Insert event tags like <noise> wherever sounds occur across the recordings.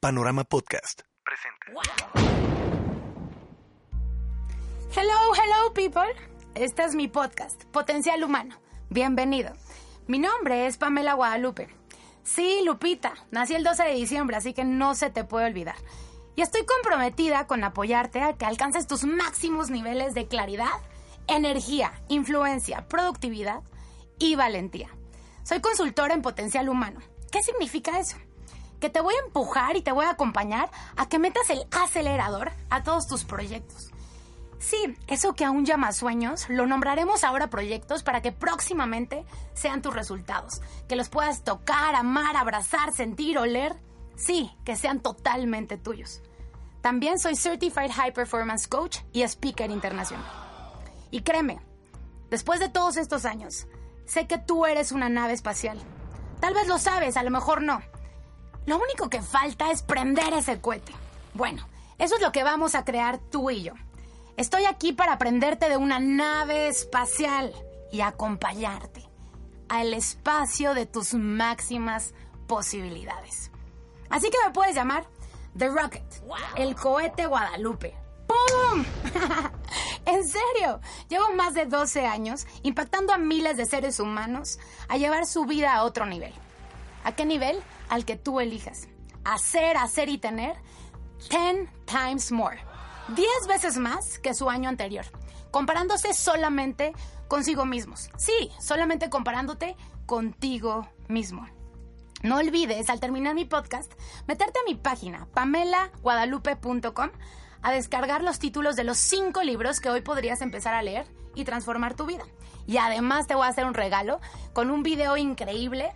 Panorama Podcast presenta. Hello, hello people. Este es mi podcast, Potencial Humano. Bienvenido. Mi nombre es Pamela Guadalupe. Sí, Lupita, nací el 12 de diciembre, así que no se te puede olvidar. Y estoy comprometida con apoyarte a que alcances tus máximos niveles de claridad, energía, influencia, productividad y valentía. Soy consultora en potencial humano. ¿Qué significa eso? Que te voy a empujar y te voy a acompañar a que metas el acelerador a todos tus proyectos. Sí, eso que aún llama sueños, lo nombraremos ahora proyectos para que próximamente sean tus resultados, que los puedas tocar, amar, abrazar, sentir, oler. Sí, que sean totalmente tuyos. También soy Certified High Performance Coach y Speaker Internacional. Y créeme, después de todos estos años, sé que tú eres una nave espacial. Tal vez lo sabes, a lo mejor no. Lo único que falta es prender ese cohete. Bueno, eso es lo que vamos a crear tú y yo. Estoy aquí para aprenderte de una nave espacial y acompañarte al espacio de tus máximas posibilidades. Así que me puedes llamar The Rocket, el cohete Guadalupe. ¡Pum! <laughs> en serio, llevo más de 12 años impactando a miles de seres humanos a llevar su vida a otro nivel. ¿A qué nivel? Al que tú elijas. Hacer, hacer y tener 10 times more. 10 veces más que su año anterior, comparándose solamente consigo mismos. Sí, solamente comparándote contigo mismo. No olvides, al terminar mi podcast, meterte a mi página, pamelaguadalupe.com, a descargar los títulos de los 5 libros que hoy podrías empezar a leer y transformar tu vida. Y además te voy a hacer un regalo con un video increíble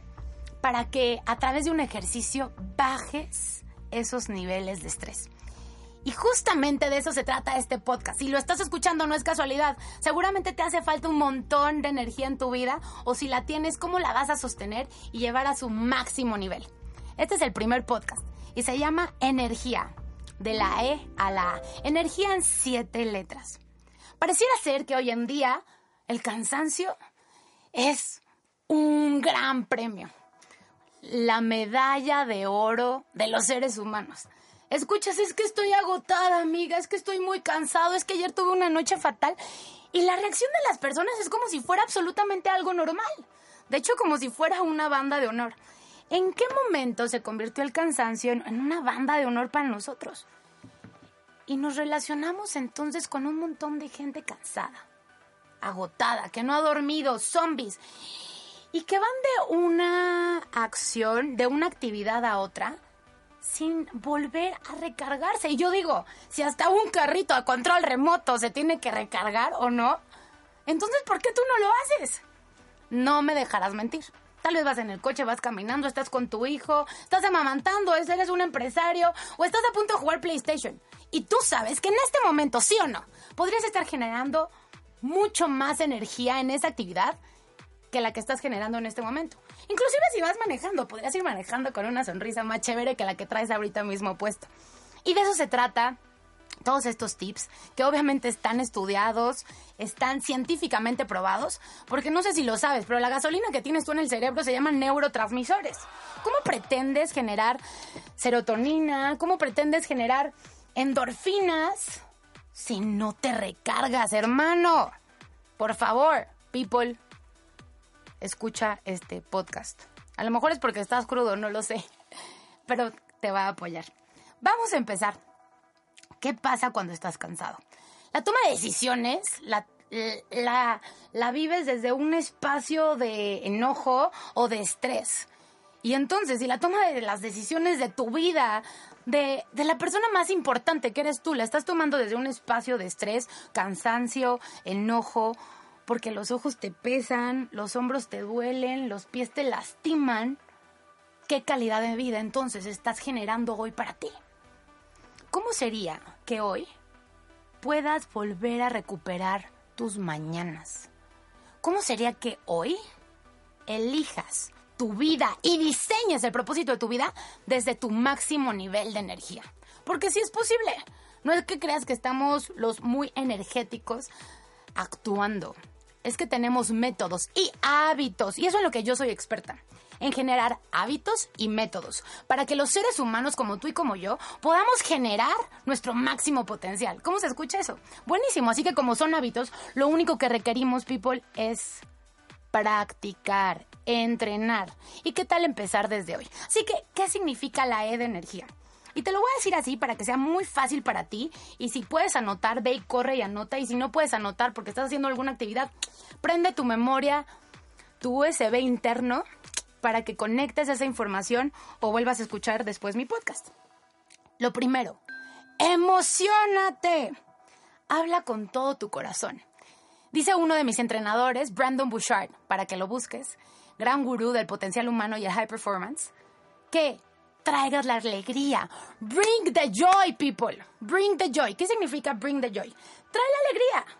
para que a través de un ejercicio bajes esos niveles de estrés. Y justamente de eso se trata este podcast. Si lo estás escuchando no es casualidad. Seguramente te hace falta un montón de energía en tu vida o si la tienes, ¿cómo la vas a sostener y llevar a su máximo nivel? Este es el primer podcast y se llama Energía, de la E a la A. Energía en siete letras. Pareciera ser que hoy en día el cansancio es un gran premio. La medalla de oro de los seres humanos. Escuchas, es que estoy agotada, amiga, es que estoy muy cansado, es que ayer tuve una noche fatal. Y la reacción de las personas es como si fuera absolutamente algo normal. De hecho, como si fuera una banda de honor. ¿En qué momento se convirtió el cansancio en una banda de honor para nosotros? Y nos relacionamos entonces con un montón de gente cansada, agotada, que no ha dormido, zombies, y que van de una acción, de una actividad a otra, sin volver a recargarse. Y yo digo, si hasta un carrito a control remoto se tiene que recargar o no, entonces ¿por qué tú no lo haces? No me dejarás mentir. Tal vez vas en el coche, vas caminando, estás con tu hijo, estás amamantando, eres un empresario o estás a punto de jugar PlayStation. Y tú sabes que en este momento, sí o no, podrías estar generando mucho más energía en esa actividad que la que estás generando en este momento. Inclusive si vas manejando, podrías ir manejando con una sonrisa más chévere que la que traes ahorita mismo puesto. Y de eso se trata todos estos tips, que obviamente están estudiados, están científicamente probados, porque no sé si lo sabes, pero la gasolina que tienes tú en el cerebro se llama neurotransmisores. ¿Cómo pretendes generar serotonina? ¿Cómo pretendes generar endorfinas si no te recargas, hermano? Por favor, people, escucha este podcast. A lo mejor es porque estás crudo, no lo sé, <laughs> pero te va a apoyar. Vamos a empezar. ¿Qué pasa cuando estás cansado? La toma de decisiones la, la, la vives desde un espacio de enojo o de estrés. Y entonces, si la toma de las decisiones de tu vida, de, de, la persona más importante que eres tú, la estás tomando desde un espacio de estrés, cansancio, enojo, porque los ojos te pesan, los hombros te duelen, los pies te lastiman. ¿Qué calidad de vida entonces estás generando hoy para ti? ¿cómo sería que hoy puedas volver a recuperar tus mañanas? ¿Cómo sería que hoy elijas tu vida y diseñes el propósito de tu vida desde tu máximo nivel de energía? Porque sí es posible. No es que creas que estamos los muy energéticos actuando. Es que tenemos métodos y hábitos. Y eso es lo que yo soy experta en generar hábitos y métodos para que los seres humanos como tú y como yo podamos generar nuestro máximo potencial. ¿Cómo se escucha eso? Buenísimo, así que como son hábitos, lo único que requerimos, people, es practicar, entrenar. ¿Y qué tal empezar desde hoy? Así que, ¿qué significa la E de energía? Y te lo voy a decir así para que sea muy fácil para ti. Y si puedes anotar, ve y corre y anota. Y si no puedes anotar porque estás haciendo alguna actividad, prende tu memoria, tu USB interno para que conectes esa información o vuelvas a escuchar después mi podcast. Lo primero, emocionate. Habla con todo tu corazón. Dice uno de mis entrenadores, Brandon Bouchard, para que lo busques, gran gurú del potencial humano y el high performance, que traigas la alegría. Bring the joy, people. Bring the joy. ¿Qué significa bring the joy? Trae la alegría.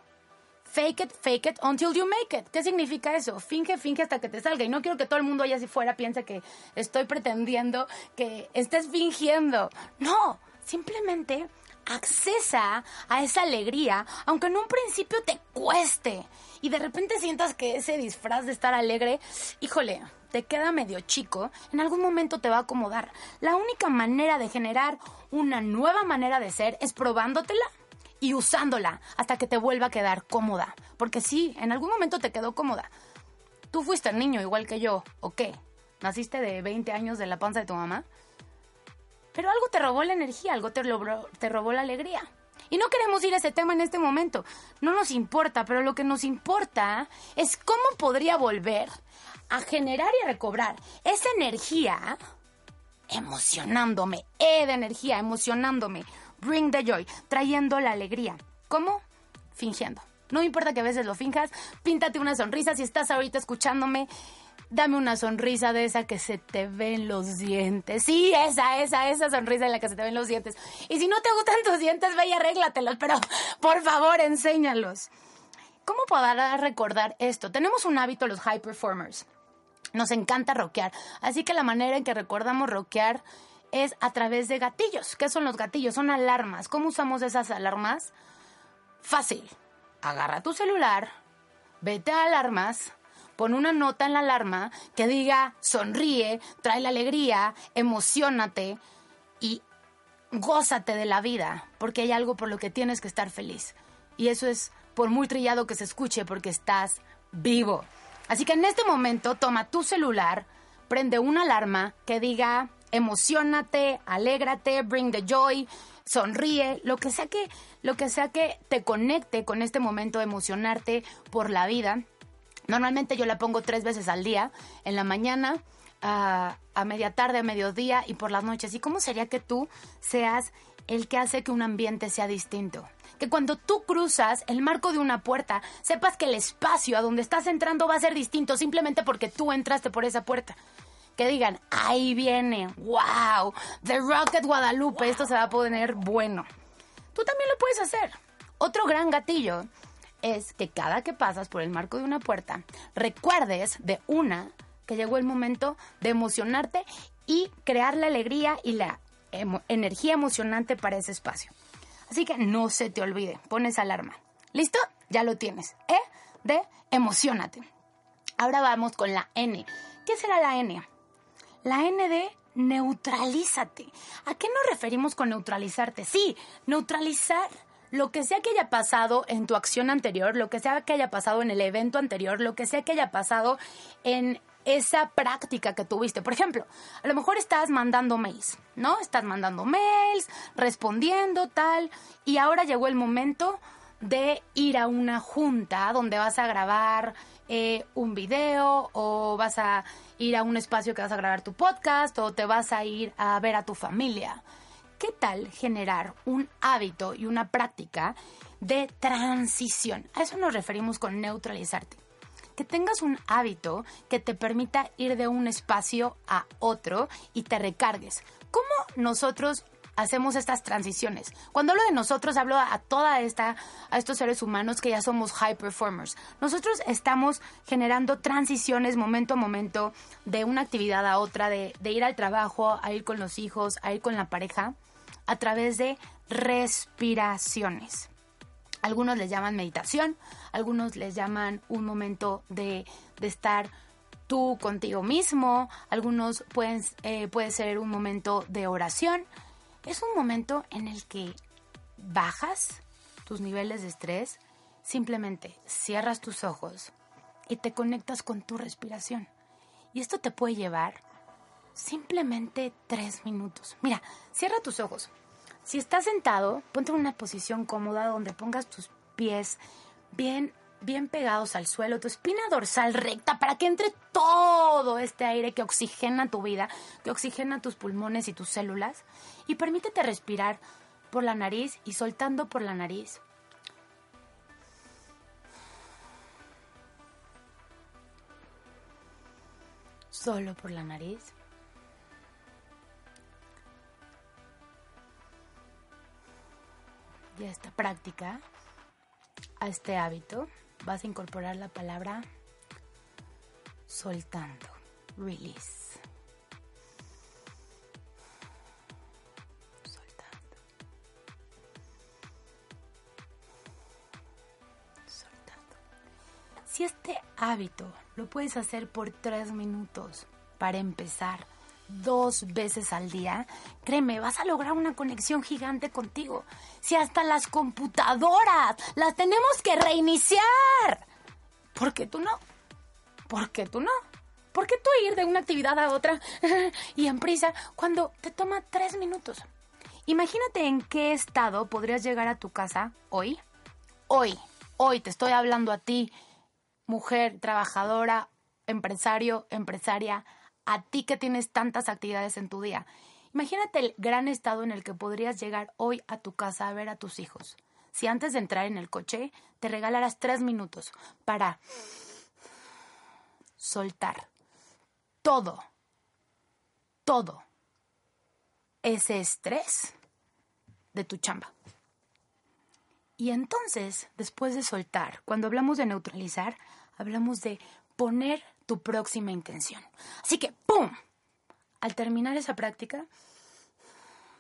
Fake it, fake it until you make it. ¿Qué significa eso? Finge, finge hasta que te salga. Y no quiero que todo el mundo allá si fuera piense que estoy pretendiendo que estés fingiendo. No, simplemente accesa a esa alegría, aunque en un principio te cueste. Y de repente sientas que ese disfraz de estar alegre, híjole, te queda medio chico, en algún momento te va a acomodar. La única manera de generar una nueva manera de ser es probándotela y usándola hasta que te vuelva a quedar cómoda. Porque sí, en algún momento te quedó cómoda. Tú fuiste niño igual que yo, ¿o qué? ¿Naciste de 20 años de la panza de tu mamá? Pero algo te robó la energía, algo te, te robó la alegría. Y no queremos ir a ese tema en este momento. No nos importa, pero lo que nos importa es cómo podría volver a generar y a recobrar esa energía emocionándome, E de energía, emocionándome, bring the joy, trayendo la alegría. ¿Cómo? Fingiendo. No importa que a veces lo finjas, píntate una sonrisa. Si estás ahorita escuchándome, dame una sonrisa de esa que se te ven los dientes. Sí, esa, esa, esa sonrisa en la que se te ven los dientes. Y si no te gustan tus dientes, ve y arréglatelos, pero por favor, enséñalos. ¿Cómo podrás recordar esto? Tenemos un hábito los high performers. Nos encanta rockear. Así que la manera en que recordamos rockear es a través de gatillos. ¿Qué son los gatillos? Son alarmas. ¿Cómo usamos esas alarmas? Fácil. Agarra tu celular, vete a alarmas, pon una nota en la alarma que diga sonríe, trae la alegría, emocionate y gózate de la vida, porque hay algo por lo que tienes que estar feliz. Y eso es por muy trillado que se escuche, porque estás vivo. Así que en este momento toma tu celular, prende una alarma que diga emocionate, alégrate, bring the joy, sonríe, lo que sea que, lo que sea que te conecte con este momento de emocionarte por la vida. Normalmente yo la pongo tres veces al día, en la mañana, a, a media tarde, a mediodía y por las noches. ¿Y cómo sería que tú seas el que hace que un ambiente sea distinto? Que cuando tú cruzas el marco de una puerta, sepas que el espacio a donde estás entrando va a ser distinto simplemente porque tú entraste por esa puerta que digan, ahí viene, wow, The Rocket Guadalupe, esto se va a poner bueno. Tú también lo puedes hacer. Otro gran gatillo es que cada que pasas por el marco de una puerta, recuerdes de una que llegó el momento de emocionarte y crear la alegría y la energía emocionante para ese espacio. Así que no se te olvide, pones alarma. ¿Listo? Ya lo tienes. E de emocionate. Ahora vamos con la N. ¿Qué será la N? La N de neutralízate. ¿A qué nos referimos con neutralizarte? Sí, neutralizar lo que sea que haya pasado en tu acción anterior, lo que sea que haya pasado en el evento anterior, lo que sea que haya pasado en esa práctica que tuviste. Por ejemplo, a lo mejor estás mandando mails, ¿no? Estás mandando mails, respondiendo tal, y ahora llegó el momento de ir a una junta donde vas a grabar eh, un video o vas a ir a un espacio que vas a grabar tu podcast o te vas a ir a ver a tu familia. ¿Qué tal generar un hábito y una práctica de transición? A eso nos referimos con neutralizarte. Que tengas un hábito que te permita ir de un espacio a otro y te recargues. ¿Cómo nosotros hacemos estas transiciones. Cuando hablo de nosotros, hablo a toda esta, a estos seres humanos que ya somos high performers. Nosotros estamos generando transiciones momento a momento de una actividad a otra, de, de ir al trabajo, a ir con los hijos, a ir con la pareja, a través de respiraciones. Algunos les llaman meditación, algunos les llaman un momento de, de estar tú contigo mismo, algunos pueden, eh, puede ser un momento de oración. Es un momento en el que bajas tus niveles de estrés, simplemente cierras tus ojos y te conectas con tu respiración. Y esto te puede llevar simplemente tres minutos. Mira, cierra tus ojos. Si estás sentado, ponte en una posición cómoda donde pongas tus pies bien bien pegados al suelo, tu espina dorsal recta para que entre todo este aire que oxigena tu vida, que oxigena tus pulmones y tus células y permítete respirar por la nariz y soltando por la nariz. Solo por la nariz. Y a esta práctica, a este hábito, vas a incorporar la palabra soltando, release. Soltando. Si este hábito lo puedes hacer por tres minutos para empezar, dos veces al día, créeme, vas a lograr una conexión gigante contigo. Si hasta las computadoras las tenemos que reiniciar. ¿Por qué tú no? ¿Por qué tú no? ¿Por qué tú ir de una actividad a otra <laughs> y en prisa cuando te toma tres minutos? Imagínate en qué estado podrías llegar a tu casa hoy. Hoy, hoy te estoy hablando a ti, mujer, trabajadora, empresario, empresaria, a ti que tienes tantas actividades en tu día. Imagínate el gran estado en el que podrías llegar hoy a tu casa a ver a tus hijos. Si antes de entrar en el coche te regalaras tres minutos para soltar todo, todo ese estrés de tu chamba. Y entonces, después de soltar, cuando hablamos de neutralizar, hablamos de poner tu próxima intención. Así que, ¡pum! Al terminar esa práctica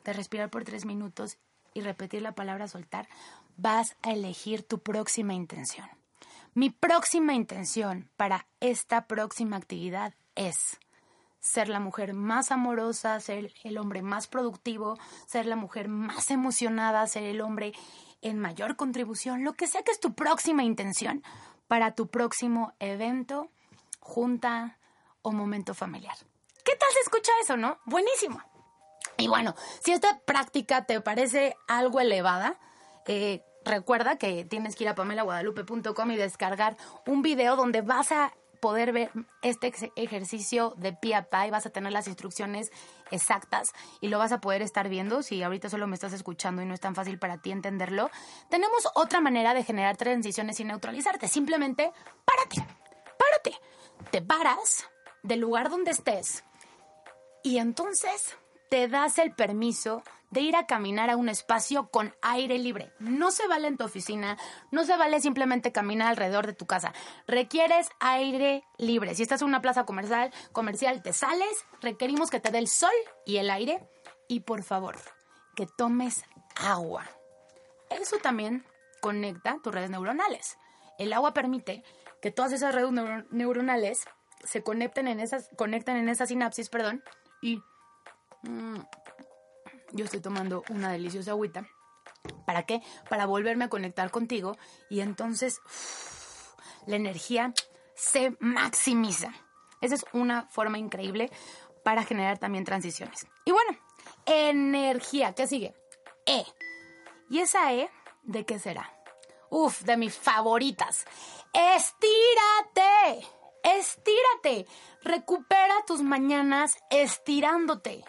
de respirar por tres minutos y repetir la palabra soltar, vas a elegir tu próxima intención. Mi próxima intención para esta próxima actividad es ser la mujer más amorosa, ser el hombre más productivo, ser la mujer más emocionada, ser el hombre en mayor contribución, lo que sea que es tu próxima intención para tu próximo evento junta o momento familiar. ¿Qué tal se escucha eso, no? Buenísimo. Y bueno, si esta práctica te parece algo elevada, eh, recuerda que tienes que ir a pamelaguadalupe.com y descargar un video donde vas a poder ver este ejercicio de pie a pie, vas a tener las instrucciones exactas y lo vas a poder estar viendo si ahorita solo me estás escuchando y no es tan fácil para ti entenderlo. Tenemos otra manera de generar transiciones y neutralizarte, simplemente párate, párate te paras del lugar donde estés y entonces te das el permiso de ir a caminar a un espacio con aire libre. No se vale en tu oficina, no se vale simplemente caminar alrededor de tu casa. Requieres aire libre. Si estás en una plaza comercial, comercial, te sales, requerimos que te dé el sol y el aire y por favor, que tomes agua. Eso también conecta tus redes neuronales. El agua permite que todas esas redes neuronales se conecten en esas, conectan en esas sinapsis, perdón, y mm, yo estoy tomando una deliciosa agüita. ¿Para qué? Para volverme a conectar contigo y entonces la energía se maximiza. Esa es una forma increíble para generar también transiciones. Y bueno, energía, ¿qué sigue? E. ¿Y esa E de qué será? Uf, de mis favoritas. Estírate. Estírate. Recupera tus mañanas estirándote.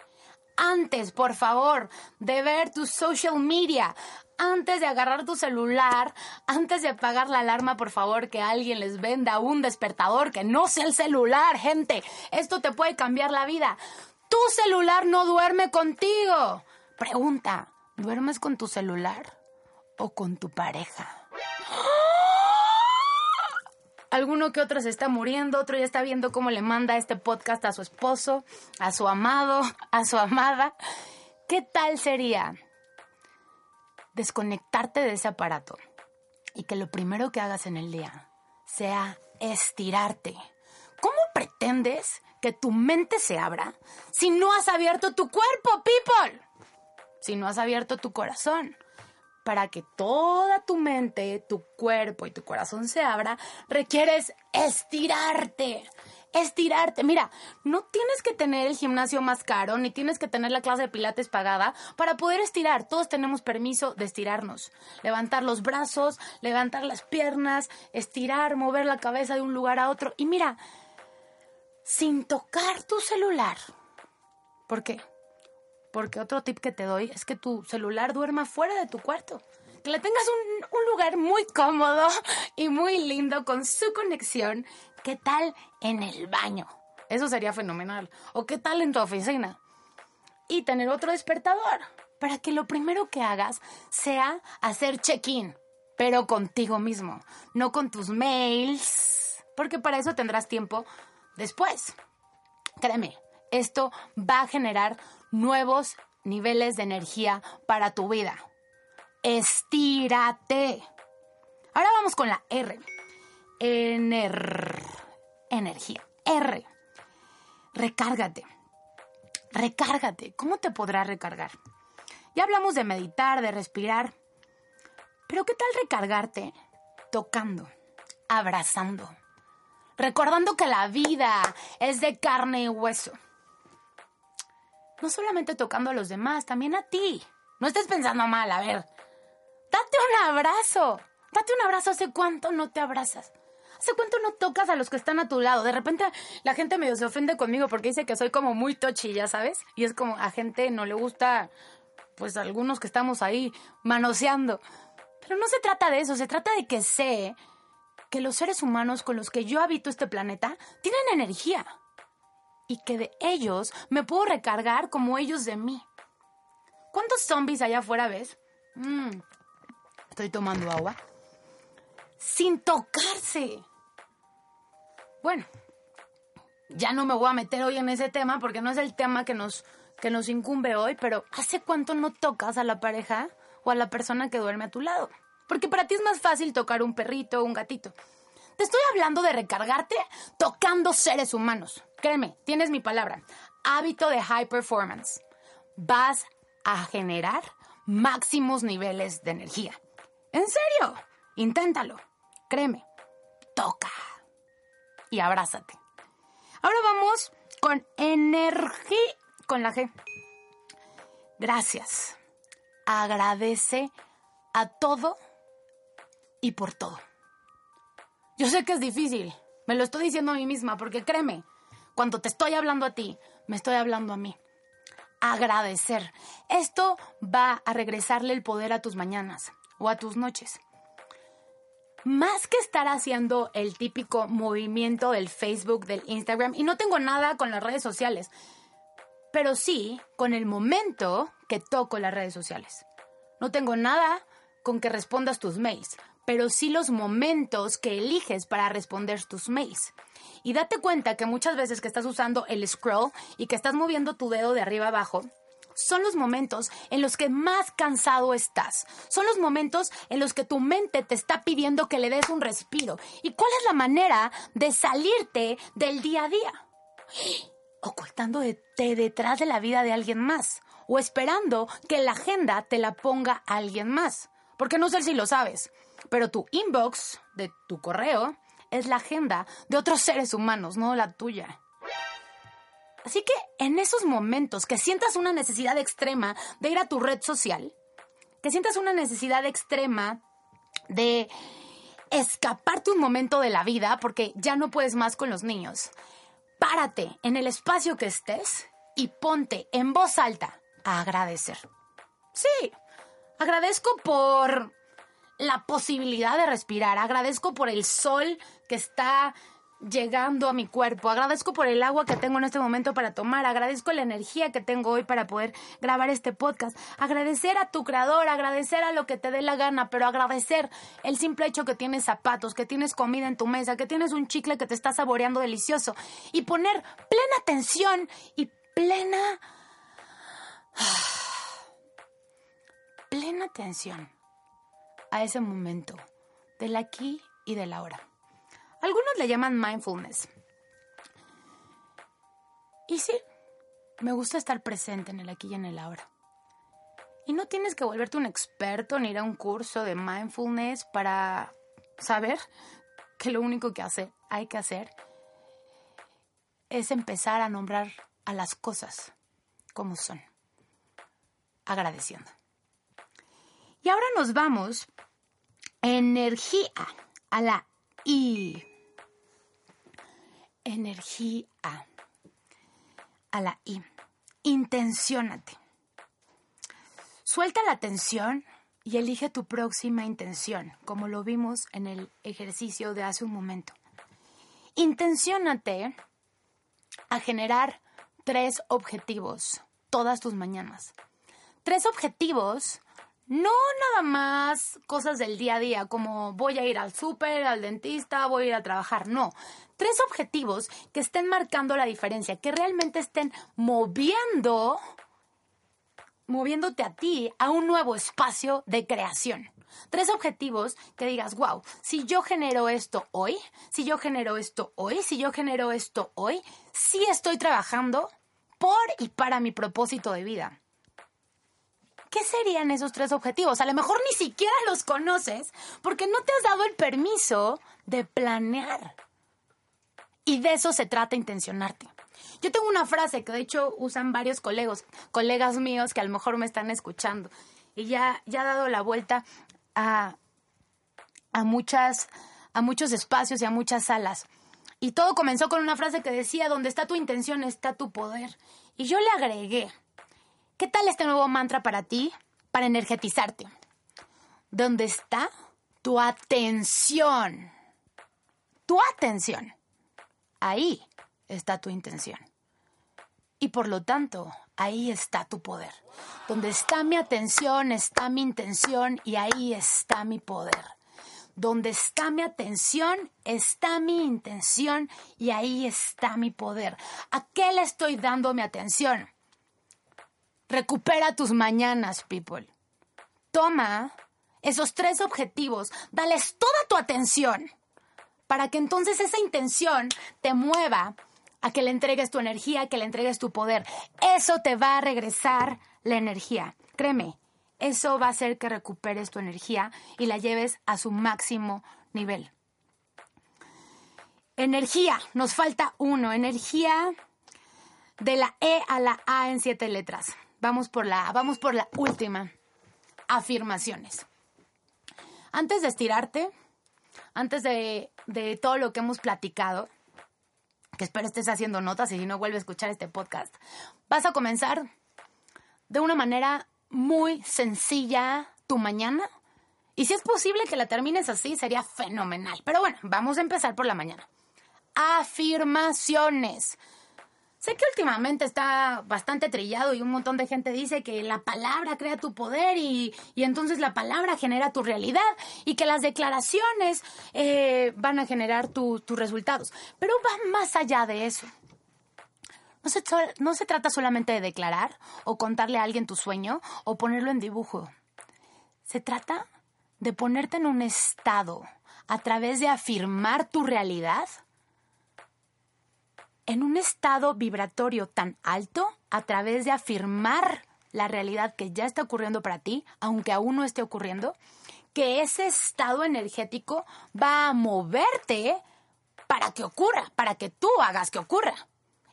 Antes, por favor, de ver tu social media, antes de agarrar tu celular, antes de apagar la alarma, por favor, que alguien les venda un despertador que no sea el celular, gente. Esto te puede cambiar la vida. Tu celular no duerme contigo. Pregunta, ¿duermes con tu celular o con tu pareja? Alguno que otro se está muriendo, otro ya está viendo cómo le manda este podcast a su esposo, a su amado, a su amada. ¿Qué tal sería desconectarte de ese aparato y que lo primero que hagas en el día sea estirarte? ¿Cómo pretendes que tu mente se abra si no has abierto tu cuerpo, people? Si no has abierto tu corazón para que toda tu mente, tu cuerpo y tu corazón se abra, requieres estirarte. Estirarte. Mira, no tienes que tener el gimnasio más caro, ni tienes que tener la clase de pilates pagada para poder estirar. Todos tenemos permiso de estirarnos. Levantar los brazos, levantar las piernas, estirar, mover la cabeza de un lugar a otro. Y mira, sin tocar tu celular. ¿Por qué? Porque otro tip que te doy es que tu celular duerma fuera de tu cuarto. Que le tengas un, un, lugar muy cómodo y muy lindo con su conexión. ¿Qué tal en el baño? Eso sería fenomenal. ¿O qué tal en tu oficina? Y tener otro despertador para que lo primero que hagas sea hacer check-in, pero contigo mismo, no con tus mails, porque para eso tendrás tiempo después. Créeme, esto va a generar nuevos niveles de energía para tu vida. Estírate. Ahora vamos con la R. Ener... Energía. R. Recárgate. Recárgate. ¿Cómo te podrás recargar? Ya hablamos de meditar, de respirar. Pero ¿qué tal recargarte? Tocando, abrazando, recordando que la vida es de carne y hueso no solamente tocando a los demás, también a ti. No estés pensando mal, a ver. Date un abrazo. Date un abrazo. ¿Hace cuánto no te abrazas? ¿Hace cuánto no tocas a los que están a tu lado? De repente la gente medio se ofende conmigo porque dice que soy como muy tochi, ya sabes. Y es como a gente no le gusta, pues algunos que estamos ahí manoseando. Pero no se trata de eso, se trata de que sé que los seres humanos con los que yo habito este planeta tienen energía y que de ellos me puedo recargar como ellos de mí. ¿Cuántos zombies allá afuera ves? Mm, estoy tomando agua. Sin tocarse. Bueno, ya no me voy a meter hoy en ese tema porque no es el tema que nos, que nos incumbe hoy, pero ¿hace cuánto no tocas a la pareja o a la persona que duerme a tu lado? Porque para ti es más fácil tocar un perrito o un gatito. Te estoy hablando de recargarte tocando seres humanos. Créeme, tienes mi palabra. Hábito de high performance. Vas a generar máximos niveles de energía. ¿En serio? Inténtalo. Créeme. Toca. Y abrázate. Ahora vamos con energía, con la G. Gracias. Agradece a todo y por todo. Yo sé que es difícil, me lo estoy diciendo a mí misma, porque créeme, cuando te estoy hablando a ti, me estoy hablando a mí. Agradecer. Esto va a regresarle el poder a tus mañanas o a tus noches. Más que estar haciendo el típico movimiento del Facebook, del Instagram, y no tengo nada con las redes sociales, pero sí con el momento que toco las redes sociales. No tengo nada con que respondas tus mails pero sí los momentos que eliges para responder tus mails. Y date cuenta que muchas veces que estás usando el scroll y que estás moviendo tu dedo de arriba abajo, son los momentos en los que más cansado estás. Son los momentos en los que tu mente te está pidiendo que le des un respiro. ¿Y cuál es la manera de salirte del día a día? Ocultándote detrás de la vida de alguien más o esperando que la agenda te la ponga alguien más. Porque no sé si lo sabes, pero tu inbox de tu correo es la agenda de otros seres humanos, no la tuya. Así que en esos momentos que sientas una necesidad extrema de ir a tu red social, que sientas una necesidad extrema de escaparte un momento de la vida porque ya no puedes más con los niños, párate en el espacio que estés y ponte en voz alta a agradecer. Sí, agradezco por la posibilidad de respirar. Agradezco por el sol que está llegando a mi cuerpo. Agradezco por el agua que tengo en este momento para tomar. Agradezco la energía que tengo hoy para poder grabar este podcast. Agradecer a tu creador, agradecer a lo que te dé la gana, pero agradecer el simple hecho que tienes zapatos, que tienes comida en tu mesa, que tienes un chicle que te está saboreando delicioso. Y poner plena atención y plena... <sighs> plena atención a ese momento del aquí y del ahora. Algunos le llaman mindfulness. Y sí, me gusta estar presente en el aquí y en el ahora. Y no tienes que volverte un experto ni ir a un curso de mindfulness para saber que lo único que hace, hay que hacer es empezar a nombrar a las cosas como son, agradeciendo. Y ahora nos vamos energía a la I energía a la I. Intenciónate. Suelta la tensión y elige tu próxima intención, como lo vimos en el ejercicio de hace un momento. Intenciónate a generar tres objetivos todas tus mañanas. Tres objetivos no nada más cosas del día a día, como voy a ir al súper, al dentista, voy a ir a trabajar. No. Tres objetivos que estén marcando la diferencia, que realmente estén moviendo, moviéndote a ti a un nuevo espacio de creación. Tres objetivos que digas, wow, si yo genero esto hoy, si yo genero esto hoy, si yo genero esto hoy, sí estoy trabajando por y para mi propósito de vida. ¿Qué serían esos tres objetivos? A lo mejor ni siquiera los conoces porque no te has dado el permiso de planear. Y de eso se trata intencionarte. Yo tengo una frase que de hecho usan varios colegas, colegas míos que a lo mejor me están escuchando. Y ya, ya ha dado la vuelta a, a, muchas, a muchos espacios y a muchas salas. Y todo comenzó con una frase que decía, donde está tu intención está tu poder. Y yo le agregué, ¿Qué tal este nuevo mantra para ti, para energetizarte? ¿Dónde está tu atención? Tu atención. Ahí está tu intención. Y por lo tanto, ahí está tu poder. Donde está mi atención, está mi intención y ahí está mi poder. Donde está mi atención, está mi intención y ahí está mi poder. ¿A qué le estoy dando mi atención? Recupera tus mañanas, people. Toma esos tres objetivos, dales toda tu atención para que entonces esa intención te mueva a que le entregues tu energía, que le entregues tu poder. Eso te va a regresar la energía. Créeme, eso va a hacer que recuperes tu energía y la lleves a su máximo nivel. Energía, nos falta uno, energía de la E a la A en siete letras. Vamos por la, vamos por la última. Afirmaciones. Antes de estirarte, antes de, de todo lo que hemos platicado, que espero estés haciendo notas y si no vuelve a escuchar este podcast, vas a comenzar de una manera muy sencilla tu mañana. Y si es posible que la termines así, sería fenomenal. Pero bueno, vamos a empezar por la mañana. Afirmaciones. Sé que últimamente está bastante trillado y un montón de gente dice que la palabra crea tu poder y, entonces la palabra genera tu realidad y que las declaraciones eh, van a generar tus resultados. Pero va más allá de eso. No se, no se trata solamente de declarar o contarle a alguien tu sueño o ponerlo en dibujo. Se trata de ponerte en un estado a través de afirmar tu realidad en un estado vibratorio tan alto a través de afirmar la realidad que ya está ocurriendo para ti, aunque aún no esté ocurriendo, que ese estado energético va a moverte para que ocurra, para que tú hagas que ocurra.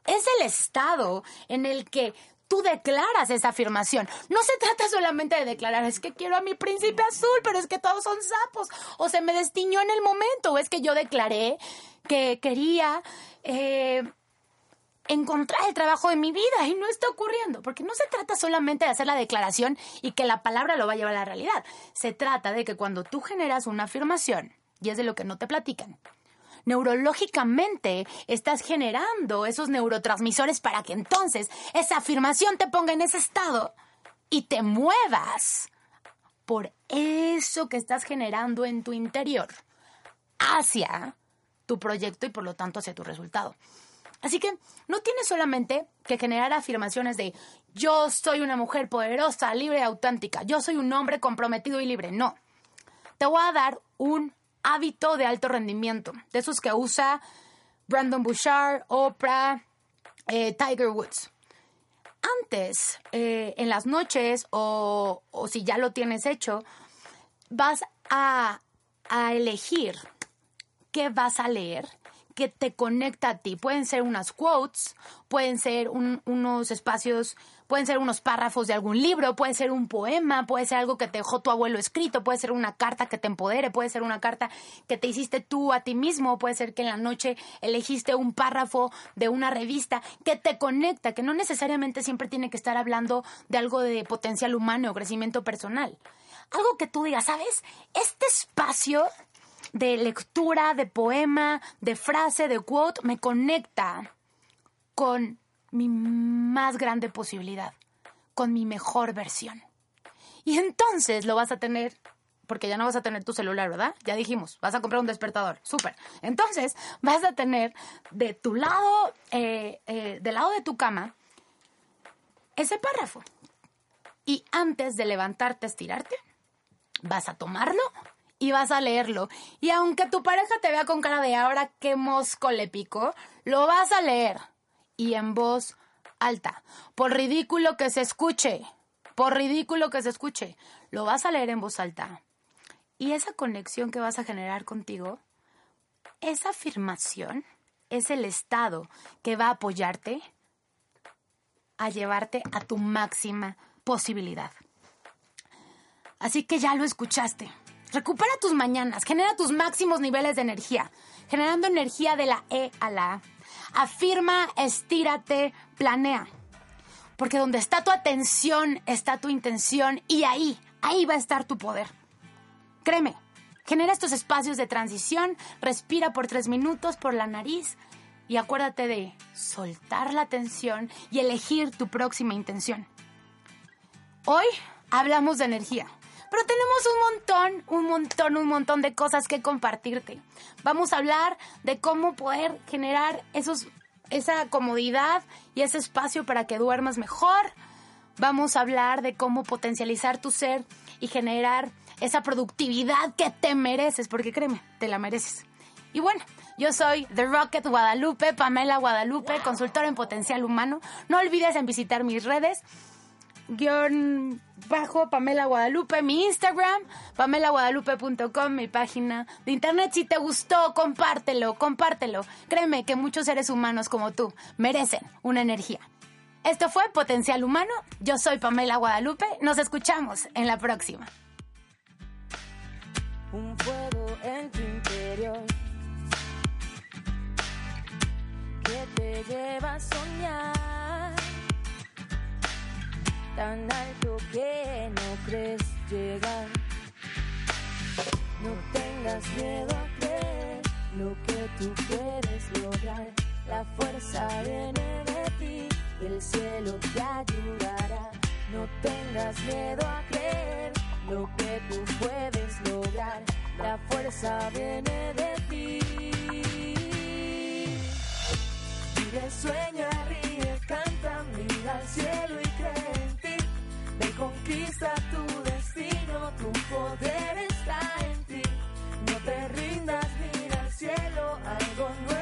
Es el estado en el que tú declaras esa afirmación. No se trata solamente de declarar, es que quiero a mi príncipe azul, pero es que todos son sapos, o se me destiñó en el momento, o es que yo declaré que quería eh, encontrar el trabajo de mi vida y no está ocurriendo, porque no se trata solamente de hacer la declaración y que la palabra lo va a llevar a la realidad. Se trata de que cuando tú generas una afirmación, y es de lo que no te platican, neurológicamente estás generando esos neurotransmisores para que entonces esa afirmación te ponga en ese estado y te muevas por eso que estás generando en tu interior hacia tu proyecto y por lo tanto hacia tu resultado. Así que no tienes solamente que generar afirmaciones de yo soy una mujer poderosa, libre y auténtica, yo soy un hombre comprometido y libre. No. Te voy a dar un hábito de alto rendimiento, de esos que usa Brandon Bouchard, Oprah, eh, Tiger Woods. Antes, eh, en las noches o, o, si ya lo tienes hecho, vas a, a elegir qué vas a leer que te conecta a ti. Pueden ser unas quotes, pueden ser unos espacios, pueden ser unos párrafos de algún libro, puede ser un poema, puede ser algo que te dejó tu abuelo escrito, puede ser una carta que te empodere, puede ser una carta que te hiciste tú a ti mismo, puede ser que en la noche elegiste un párrafo de una revista que te conecta, que no necesariamente siempre tiene que estar hablando de algo de potencial humano o crecimiento personal. Algo que tú digas, ¿sabes? Este espacio de lectura, de poema, de frase, de quote, me conecta con mi más grande posibilidad, con mi mejor versión. Y entonces lo vas a tener, porque ya no vas a tener tu celular, ¿verdad? Ya dijimos, vas a comprar un despertador, súper. Entonces vas a tener de tu lado, eh, eh, del lado de tu cama, ese párrafo. Y antes de levantarte, estirarte, vas a tomarlo y vas a leerlo. Y aunque tu pareja te vea con cara de ahora qué mosco le pico, lo vas a leer. Y en voz alta. Por ridículo que se escuche. Por ridículo que se escuche. Lo vas a leer en voz alta. Y esa conexión que vas a generar contigo, esa afirmación, es el estado que va a apoyarte a llevarte a tu máxima posibilidad. Así que ya lo escuchaste. Recupera tus mañanas, genera tus máximos niveles de energía, generando energía de la E a la A. Afirma, estírate, planea. Porque donde está tu atención está tu intención y ahí, ahí va a estar tu poder. Créeme, genera estos espacios de transición, respira por tres minutos por la nariz y acuérdate de soltar la tensión y elegir tu próxima intención. Hoy hablamos de energía pero tenemos un montón, un montón, un montón de cosas que compartirte. Vamos a hablar de cómo poder generar esos, esa comodidad y ese espacio para que duermas mejor. Vamos a hablar de cómo potencializar tu ser y generar esa productividad que te mereces, porque créeme, te la mereces. Y bueno, yo soy The Rocket Guadalupe, Pamela Guadalupe, consultora en potencial humano. No olvides en visitar mis redes guion bajo Pamela Guadalupe, mi Instagram, pamelaguadalupe.com, mi página de internet. Si te gustó, compártelo, compártelo. Créeme que muchos seres humanos como tú merecen una energía. Esto fue Potencial Humano. Yo soy Pamela Guadalupe. Nos escuchamos en la próxima. Un fuego en tu interior te lleva a soñar tan alto que no crees llegar. No tengas miedo a creer lo que tú puedes lograr. La fuerza viene de ti y el cielo te ayudará. No tengas miedo a creer lo que tú puedes lograr. La fuerza viene de ti. Vive, sueña, ríe, canta, mira al cielo y conquista tu destino, tu poder está en ti. No te rindas, mira al cielo, algo nuevo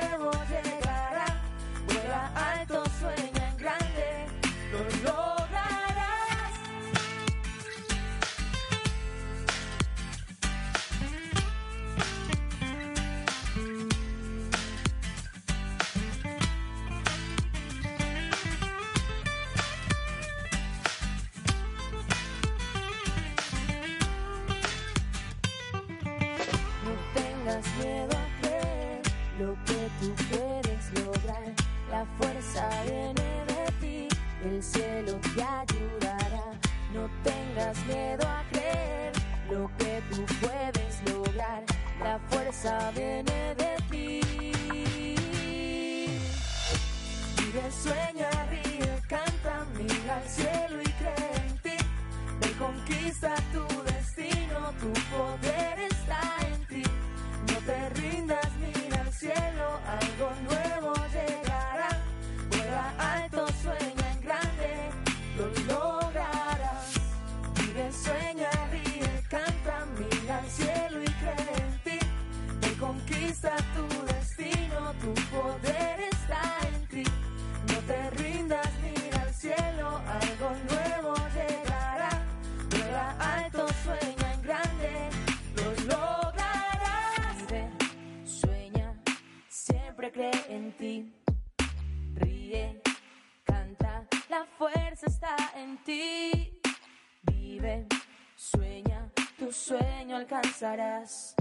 alcanzarás.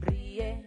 Ríe,